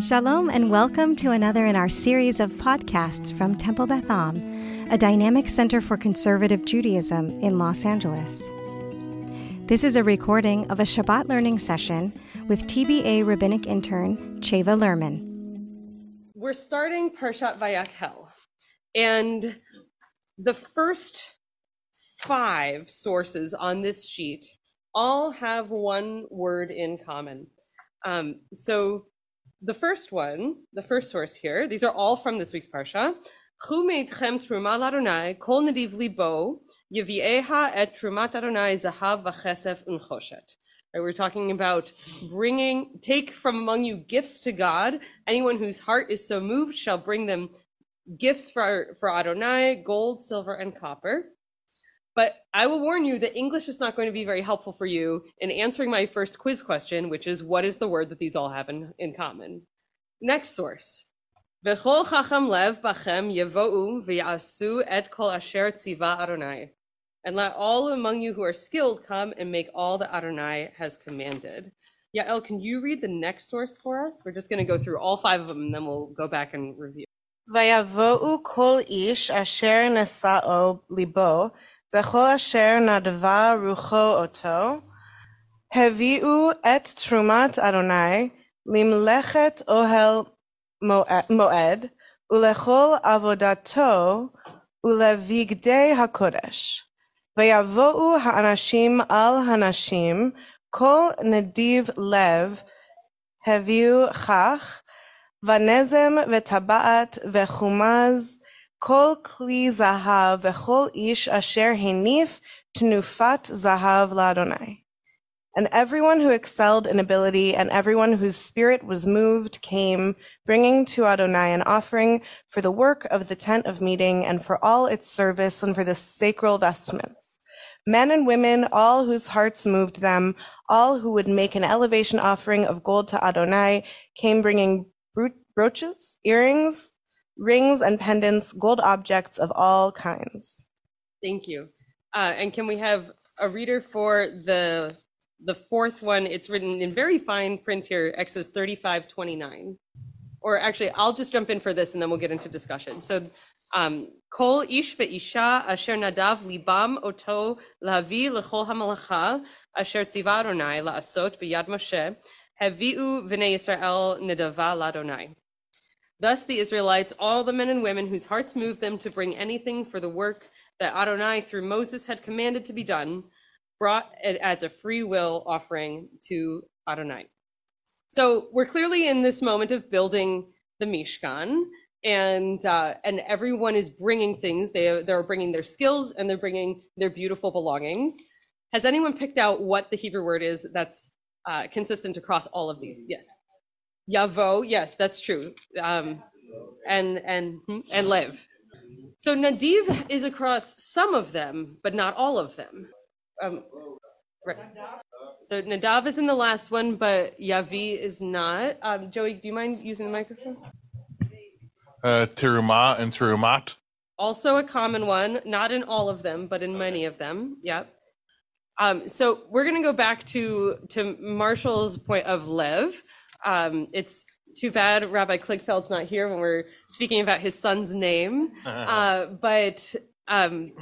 Shalom and welcome to another in our series of podcasts from Temple Beth Am, a dynamic center for conservative Judaism in Los Angeles. This is a recording of a Shabbat learning session with TBA rabbinic intern Cheva Lerman. We're starting Parshat Vayakhel, and the first five sources on this sheet all have one word in common. Um, so the first one, the first source here, these are all from this week's parsha. Right, we're talking about bringing, take from among you gifts to God. Anyone whose heart is so moved shall bring them gifts for, for Adonai, gold, silver, and copper. But I will warn you that English is not going to be very helpful for you in answering my first quiz question, which is what is the word that these all have in, in common? Next source. V'chol chacham lev bachem yevo'u v'yasu et kol asher tziva Adonai. And let all among you who are skilled come and make all that Adonai has commanded. Yael, can you read the next source for us? We're just going to go through all five of them and then we'll go back and review. Vayavo'u kol ish asher nesa'o libo וכל אשר נדבה רוחו אותו, הביאו את תרומת אדוני למלאכת אוהל מועד, ולכל עבודתו ולבגדי הקודש. ויבואו האנשים על הנשים, כל נדיב לב הביאו כך, ונזם וטבעת וחומז כל כלי זהב וכל איש אשר הניף תנופת זהב לאדוני. And everyone who excelled in ability and everyone whose spirit was moved came, bringing to Adonai an offering for the work of the tent of meeting and for all its service and for the sacred vestments. Men and women, all whose hearts moved them, all who would make an elevation offering of gold to Adonai, came bringing brooches, earrings, rings and pendants, gold objects of all kinds. Thank you. Uh, and can we have a reader for the the fourth one? It's written in very fine print here, Exodus 35, 29. Or actually, I'll just jump in for this and then we'll get into discussion. So, um, Kol ish ve'isha asher nadav libam oto lavi lechol hamalacha asher tziva Adonai la'asot b'yad Moshe hevi'u v'nei Yisrael nedava ladonai. Thus the Israelites, all the men and women whose hearts moved them to bring anything for the work that Adonai through Moses had commanded to be done, brought it as a free will offering to Adonai. So we're clearly in this moment of building the Mishkan, and uh, and everyone is bringing things. They they're bringing their skills and they're bringing their beautiful belongings. Has anyone picked out what the Hebrew word is that's uh, consistent across all of these? Yes. Yavo, yes, that's true. Um, and and hmm, and Lev. So Nadiv is across some of them, but not all of them. Um, right. So Nadav is in the last one, but Yavi is not. Um, Joey, do you mind using the microphone? Uh, Teruma and Terumat. Also a common one, not in all of them, but in many of them. Yep. Um, so we're going to go back to to Marshall's point of Lev. Um, it's too bad Rabbi Kligfeld's not here when we're speaking about his son's name. Uh, but um,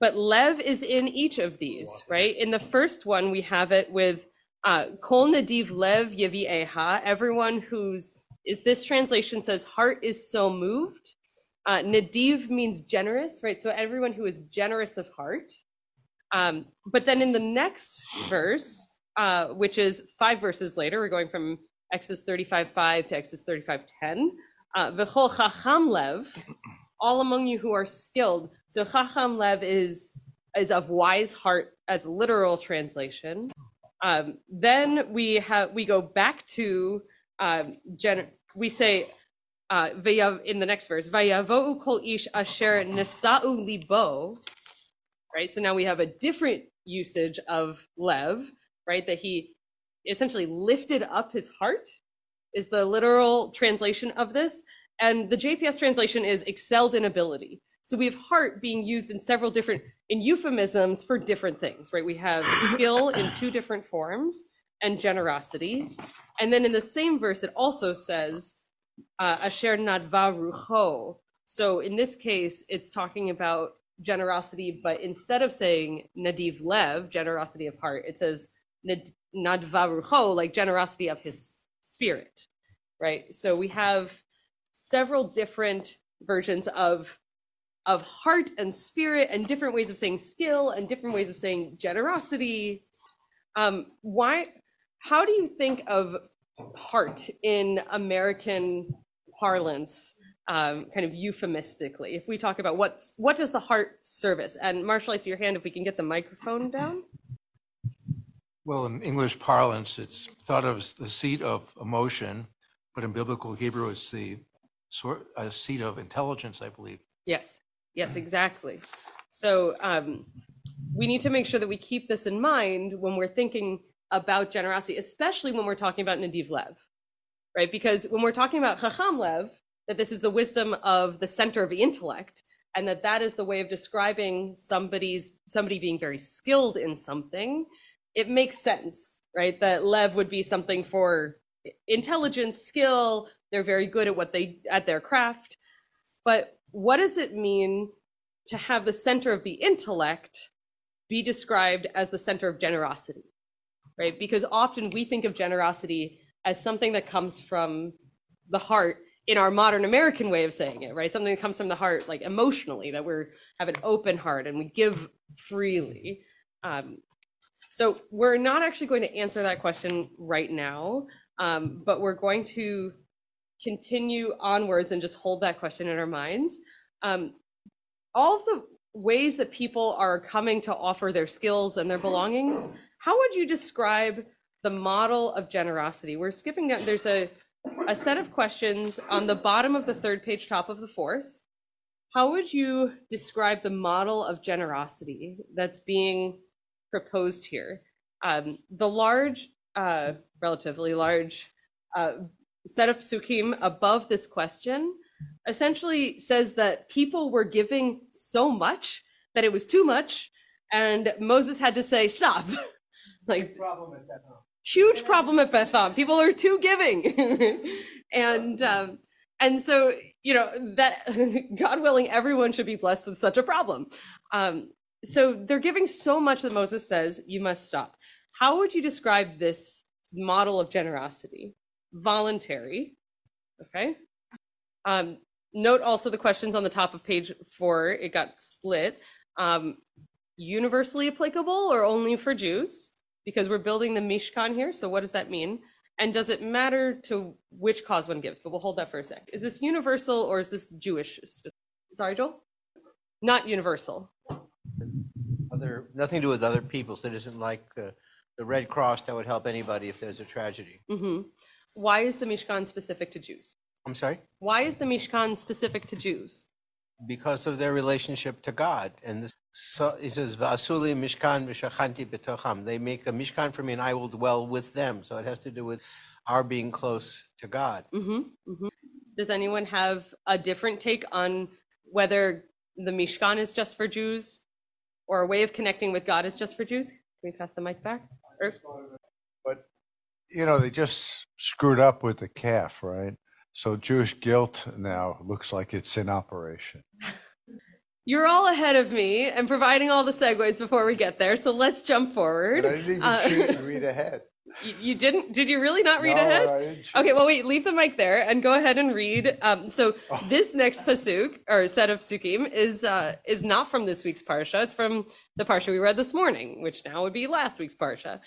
but Lev is in each of these, right? In the first one, we have it with uh, Kol Nadiv Lev Yevi Eha. Everyone who's is this translation says heart is so moved. Uh, Nadiv means generous, right? So everyone who is generous of heart. Um, but then in the next verse, uh, which is five verses later, we're going from Exodus 35:5 to Exodus 35:10. Uh, V'chol chacham lev, all among you who are skilled. So chacham lev is is of wise heart as literal translation. Um, then we have we go back to um, gen- we say uh, in the next verse vayavo'u kol ish asher nesa'u libo. Right. So now we have a different usage of lev. Right. That he essentially lifted up his heart is the literal translation of this. And the JPS translation is excelled in ability. So we have heart being used in several different in euphemisms for different things, right? We have skill in two different forms, and generosity. And then in the same verse, it also says, uh, Asher nadva rucho. So in this case, it's talking about generosity, but instead of saying nadiv lev, generosity of heart, it says nadva rucho, like generosity of his spirit, right? So we have several different versions of of heart and spirit and different ways of saying skill and different ways of saying generosity. Um why how do you think of heart in american parlance um, kind of euphemistically? If we talk about what's what does the heart service? And marshall i see your hand if we can get the microphone down well in english parlance it's thought of as the seat of emotion but in biblical hebrew it's the sort a seat of intelligence i believe yes Yes, exactly. So um, we need to make sure that we keep this in mind when we're thinking about generosity, especially when we're talking about Nadiv Lev, right? Because when we're talking about Chacham Lev, that this is the wisdom of the center of the intellect, and that that is the way of describing somebody's somebody being very skilled in something. It makes sense, right? That Lev would be something for intelligence, skill. They're very good at what they at their craft. But what does it mean to have the center of the intellect be described as the center of generosity? Right? Because often we think of generosity as something that comes from the heart in our modern American way of saying it, right? Something that comes from the heart, like emotionally, that we're have an open heart and we give freely. Um, so we're not actually going to answer that question right now, um, but we're going to continue onwards and just hold that question in our minds. Um, all of the ways that people are coming to offer their skills and their belongings, how would you describe the model of generosity? We're skipping down, there's a, a set of questions on the bottom of the third page, top of the fourth. How would you describe the model of generosity that's being proposed here? Um, the large, uh, relatively large uh, set of psukim above this question essentially says that people were giving so much that it was too much, and Moses had to say, "Stop!" like problem at Beth Am. Huge problem at Beth Am. People are too giving, and um, and so you know that God willing, everyone should be blessed with such a problem. Um, so they're giving so much that Moses says you must stop. How would you describe this model of generosity? voluntary. Okay. Um, note also the questions on the top of page four. It got split. Um, universally applicable or only for Jews? Because we're building the Mishkan here. So what does that mean? And does it matter to which cause one gives? But we'll hold that for a sec. Is this universal or is this Jewish? Sorry, Joel? Not universal. Other, nothing to do with other people. So it isn't like the, the Red Cross that would help anybody if there's a tragedy. Mm-hmm. Why is the Mishkan specific to Jews? I'm sorry? Why is the Mishkan specific to Jews? Because of their relationship to God. And this, so he says, Vasuli Mishkan Vishachanti Betocham. They make a Mishkan for me and I will dwell with them. So it has to do with our being close to God. Mm-hmm, mm-hmm. Does anyone have a different take on whether the Mishkan is just for Jews or a way of connecting with God is just for Jews? Can we pass the mic back? But you know, they just screwed up with the calf, right? So Jewish guilt now looks like it's in operation. You're all ahead of me and providing all the segues before we get there. So let's jump forward. I didn't even uh, read ahead. You, you, didn't? Did you really not read no, ahead? Okay, well, wait, leave the mic there and go ahead and read. Um, so oh. this next pasuk or set of psukim is uh, is not from this week's parsha. It's from the parsha we read this morning, which now would be last week's parsha.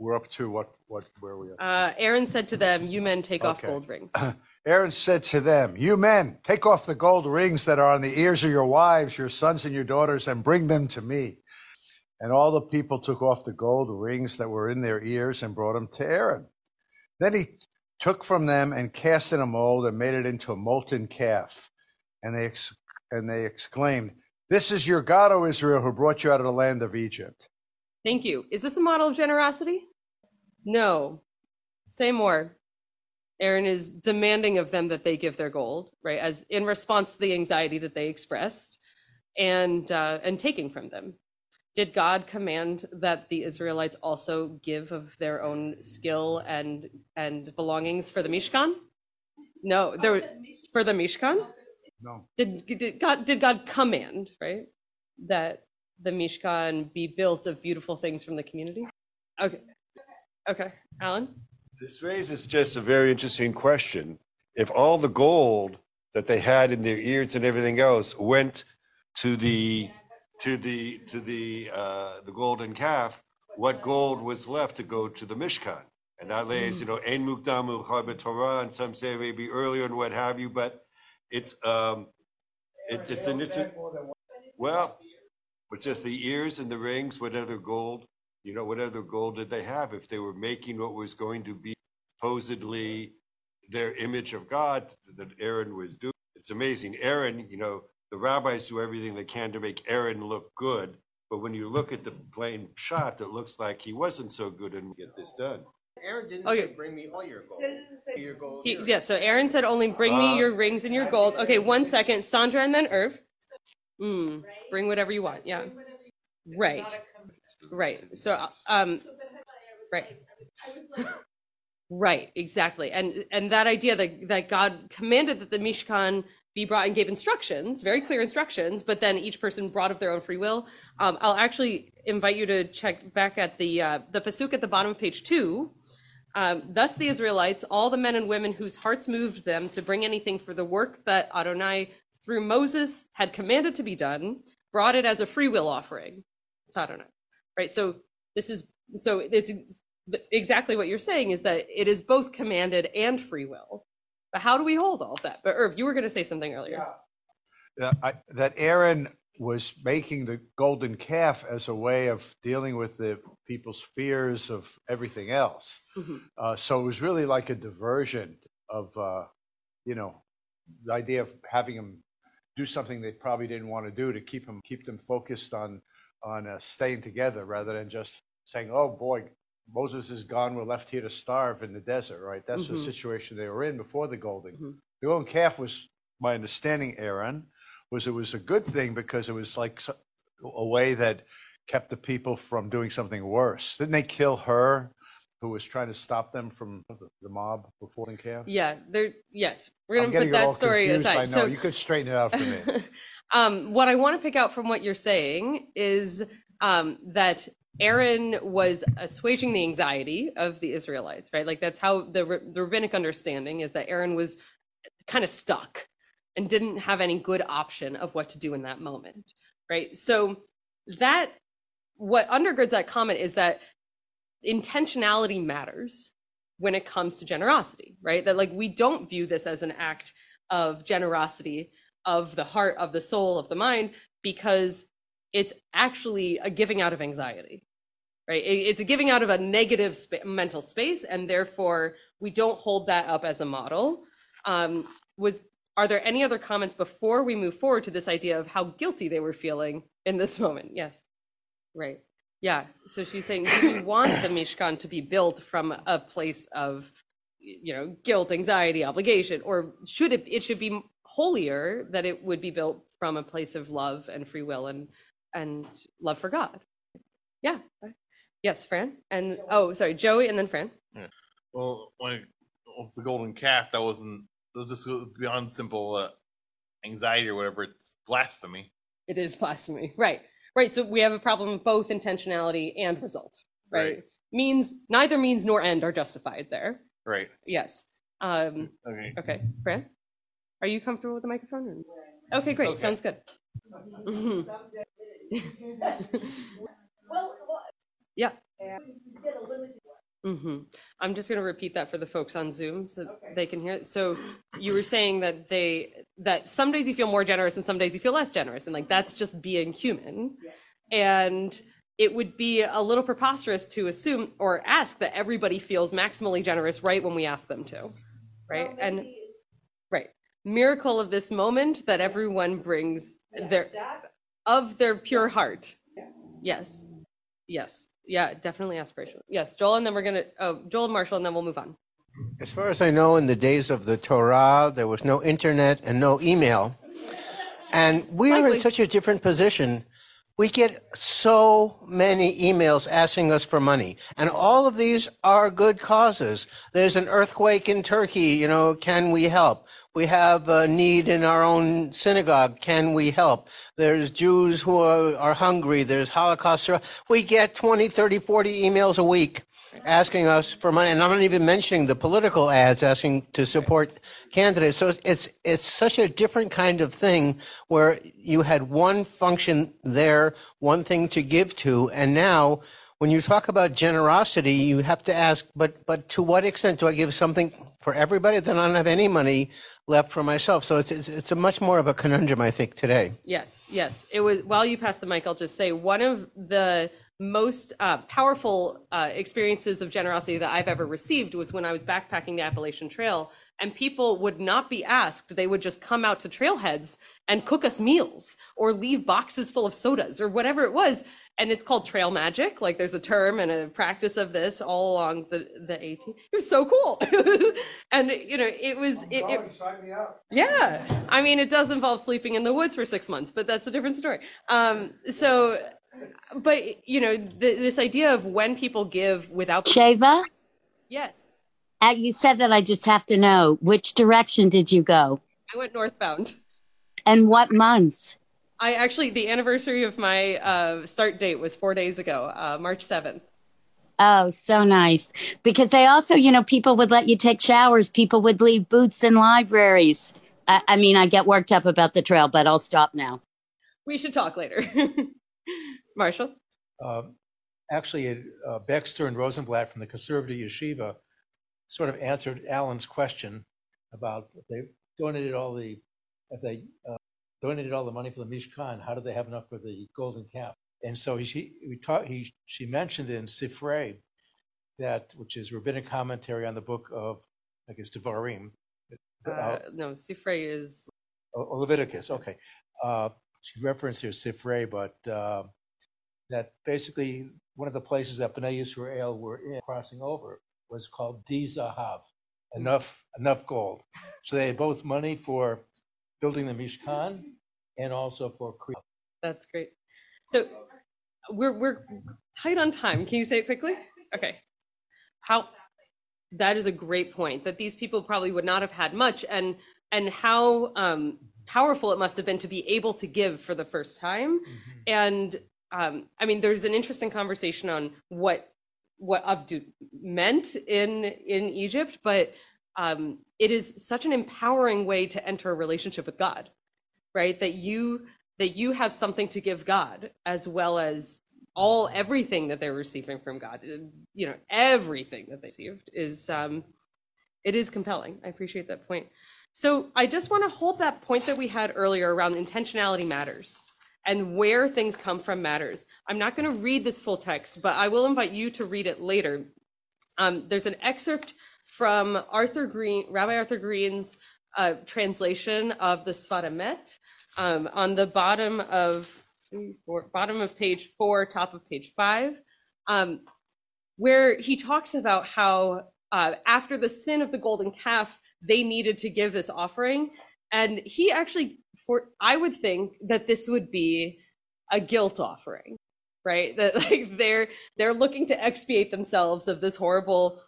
We're up to what, what, where we at? Uh, Aaron said to them, You men take off gold rings. Aaron said to them, You men, take off the gold rings that are on the ears of your wives, your sons, and your daughters, and bring them to me. And all the people took off the gold rings that were in their ears and brought them to Aaron. Then he took from them and cast in a mold and made it into a molten calf. And they, ex- and they exclaimed, This is your God, O Israel, who brought you out of the land of Egypt. Thank you. Is this a model of generosity? No. Say more. Aaron is demanding of them that they give their gold, right? As in response to the anxiety that they expressed and uh, and taking from them. Did God command that the Israelites also give of their own skill and and belongings for the Mishkan? No, there were- for the Mishkan. No. Did, did God did God command right that the Mishkan be built of beautiful things from the community? Okay, okay, Alan. This raises just a very interesting question. If all the gold that they had in their ears and everything else went to the to the to the uh, the golden calf, what gold was left to go to the Mishkan? And that lays, you know, Ein Mukdam U'Char Torah, and some say maybe earlier and what have you, but it's um, it's it's an it's well, it's just the ears and the rings. What other gold? You know, what other gold did they have if they were making what was going to be supposedly their image of God that Aaron was doing? It's amazing. Aaron, you know, the rabbis do everything they can to make Aaron look good, but when you look at the plain shot, it looks like he wasn't so good and get this done. Aaron didn't Oh, say, yeah. bring me all your gold. Your gold. He, earrings." yeah, so Aaron said, only bring me Uh, your rings and your gold. Okay, one second. Sandra and then Irv. Mm, bring whatever you want. Yeah. Right. Right. So, um, right. Right, exactly. And and that idea that, that God commanded that the Mishkan be brought and gave instructions, very clear instructions, but then each person brought of their own free will. Um, I'll actually invite you to check back at the uh, the pasuk at the bottom of page two, um, Thus the Israelites, all the men and women whose hearts moved them to bring anything for the work that Adonai through Moses had commanded to be done, brought it as a free will offering to Adonai. Right. So this is so it's exactly what you're saying is that it is both commanded and free will. But how do we hold all of that? But Irv, you were going to say something earlier. Yeah. I, that Aaron was making the golden calf as a way of dealing with the people's fears of everything else. Mhm. Uh, so it was really like a diversion of, uh, you know, the idea of having them do something they probably didn't want to do to keep them keep them focused on on uh, staying together rather than just saying, "Oh boy, Moses is gone. We're left here to starve in the desert." Right? That's the Mhm. situation they were in before the golden. Mhm. The golden calf was my understanding, Aaron, was it was a good thing because it was like a way that kept the people from doing something worse. Didn't they kill her, who was trying to stop them from the- the mob before the calf? Yeah, there. Yes, we're going to put that story confused, aside. I know. So you could straighten it out for me. um, what I want to pick out from what you're saying is um, that Aaron was assuaging the anxiety of the Israelites, right? Like that's how the, the rabbinic understanding is that Aaron was kind of stuck and didn't have any good option of what to do in that moment, right? So that what undergirds that comment is that intentionality matters when it comes to generosity, right? That like we don't view this as an act of generosity of the heart, of the soul, of the mind, because it's actually a giving out of anxiety, right? It- It's a giving out of a negative spa- mental space, and therefore we don't hold that up as a model. Um, was are there any other comments before we move forward to this idea of how guilty they were feeling in this moment? Yes, right. Yeah. So she's saying, do you want the Mishkan to be built from a place of, you know, guilt, anxiety, obligation, or should it? It should be holier that it would be built from a place of love and free will and and love for God. Yeah. Yes, Fran. And oh, sorry, Joey, and then Fran. Yeah. Well, when it, with the golden calf, that wasn't that was just beyond simple uh, anxiety or whatever. It's blasphemy. It is blasphemy. Right. Right. So we have a problem with both intentionality and result. Right. Right. Means neither means nor end are justified there. Right. Yes. Um, Okay. okay. Fran, are you comfortable with the microphone? Okay, great. Okay. Sounds good. yeah. hmm I'm just going to repeat that for the folks on Zoom so that they can hear it. So you were saying that they that some days you feel more generous and some days you feel less generous, and like that's just being human. And it would be a little preposterous to assume or ask that everybody feels maximally generous right when we ask them to, right? and right miracle of this moment that everyone brings their of their pure heart. Yes, yes, yeah, definitely aspirational. Yes, Joel, and then we're gonna oh Joel and Marshall, and then we'll move on. As far as I know, in the days of the Torah, there was no internet and no email. And we are in such a different position. We get so many emails asking us for money, and all of these are good causes. There's an earthquake in Turkey, you know, can we help? We have a need in our own synagogue, can we help? There's Jews who are, are hungry, there's Holocaust. We get 20, 30, 40 emails a week asking us for money, and I'm not even mentioning the political ads asking to support candidates. So it's it's such a different kind of thing where you had one function there, one thing to give to, and now when you talk about generosity, you have to ask, but but to what extent do I give something for everybody? Then I don't have any money left for myself. So it's it's, it's a much more of a conundrum, I think, today. Yes, yes. It was while you pass the mic, I'll just say one of the most uh, powerful uh, experiences of generosity that I've ever received was when I was backpacking the Appalachian Trail, and people would not be asked; they would just come out to trailheads and cook us meals or leave boxes full of sodas or whatever it was. And it's called trail magic. Like there's a term and a practice of this all along the the AT. It was so cool, and you know it was it, it sign me up. yeah, I mean, it does involve sleeping in the woods for six months, but that's a different story. Um, so, but you know, th- this idea of when people give without Shava, yes, uh, you said that I just have to know which direction did you go I went northbound. and what months? I actually the anniversary of my uh, start date was four days ago, uh, March seventh. Oh, so nice. Because they also, you know, people would let you take showers. People would leave boots in libraries. I, I mean, I get worked up about the trail, but I'll stop now. We should talk later, Marshall. Um, actually, uh, Baxter and Rosenblatt from the conservative yeshiva sort of answered Alan's question about if they donated all the if they uh, donated all the money for the Mishkan, how did they have enough for the golden calf? And so he she, we talked. He she mentioned in Sifrei that which is rabbinic commentary on the book of I guess Devarim. Uh, no, Sifrei is Leviticus, okay. Uh, she referenced here Sifrei, but uh, that basically one of the places that Bnei Yisrael were in crossing over was called Dizahav, enough enough gold. So they had both money for building the Mishkan and also for Kriya. That's great. So we're we're tight on time. Can you say it quickly? Okay. How that is a great point that these people probably would not have had much and and how um powerful it must have been to be able to give for the first time and um i mean there's an interesting conversation on what what abdu meant in in egypt but um it is such an empowering way to enter a relationship with god right? That you that you have something to give god as well as all everything that they're receiving from god. You know everything that they received is um it is compelling. I appreciate that point. So i just want to hold that point that we had earlier around intentionality matters and where things come from matters. I'm not going to read this full text but i will invite you to read it later. Um, there's an excerpt from arthur green rabbi arthur green's uh, translation of the Sefat Emet um, on the bottom of bottom of page four, top of page five, um, where he talks about how uh, after the sin of the golden calf, they needed to give this offering, and he actually, for I would think that this would be a guilt offering, right? That like they're they're looking to expiate themselves of this horrible,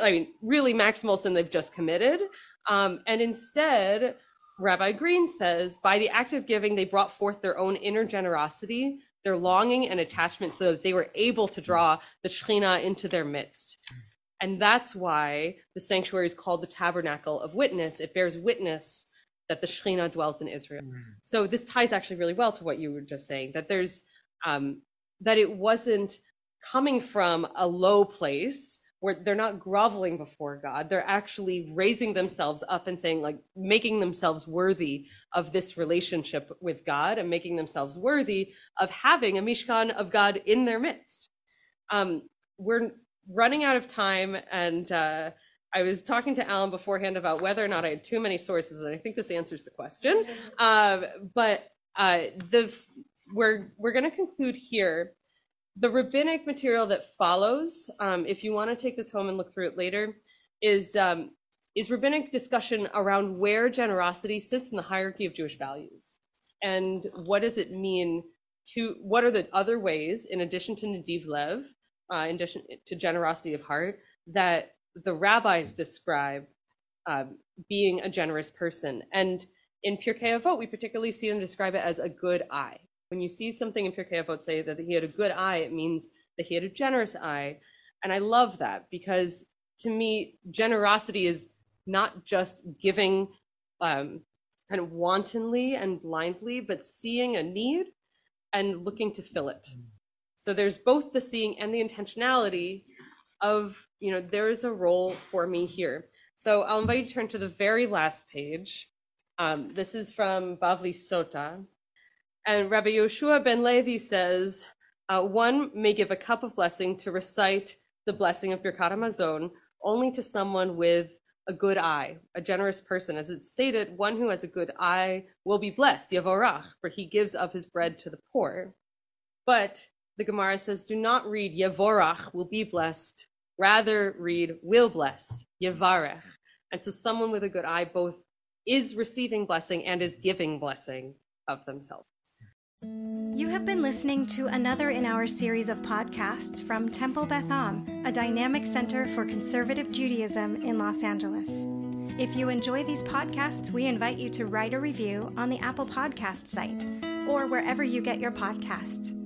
I mean, really maximal sin they've just committed, um, and instead Rabbi Green says, by the act of giving, they brought forth their own inner generosity, their longing and attachment, so that they were able to draw the Shekhinah into their midst. And that's why the sanctuary is called the tabernacle of witness. It bears witness that the Shekhinah dwells in Israel. So this ties actually really well to what you were just saying, that there's, um, that it wasn't coming from a low place where they're not groveling before God. They're actually raising themselves up and saying, like, making themselves worthy of this relationship with God and making themselves worthy of having a Mishkan of God in their midst. Um, we're running out of time, and uh, I was talking to Alan beforehand about whether or not I had too many sources, and I think this answers the question. Um, but uh, the we're we're going to conclude here the rabbinic material that follows, um, if you want to take this home and look through it later, is um, is rabbinic discussion around where generosity sits in the hierarchy of Jewish values, and what does it mean to what are the other ways, in addition to Nadiv Lev, uh, in addition to generosity of heart, that the rabbis describe um, being a generous person. And in Pirkei Avot, we particularly see them describe it as a good eye. When you see something in Pirkei Avot say that he had a good eye, it means that he had a generous eye. And I love that because to me, generosity is not just giving um, kind of wantonly and blindly, but seeing a need and looking to fill it. So there's both the seeing and the intentionality of, you know, there is a role for me here. So I'll invite you to turn to the very last page. Um, this is from Bavli Sota. And Rabbi Yoshua ben Levi says, uh, one may give a cup of blessing to recite the blessing of Birkat Hamazon only to someone with a good eye, a generous person. As it's stated, one who has a good eye will be blessed, Yavorach, for he gives of his bread to the poor. But the Gemara says, do not read Yavorach will be blessed. Rather read will bless, Yavarech. And so someone with a good eye both is receiving blessing and is giving blessing of themselves. You have been listening to another in our series of podcasts from Temple Beth Am, a dynamic center for conservative Judaism in Los Angeles. If you enjoy these podcasts, we invite you to write a review on the Apple Podcast site or wherever you get your podcasts.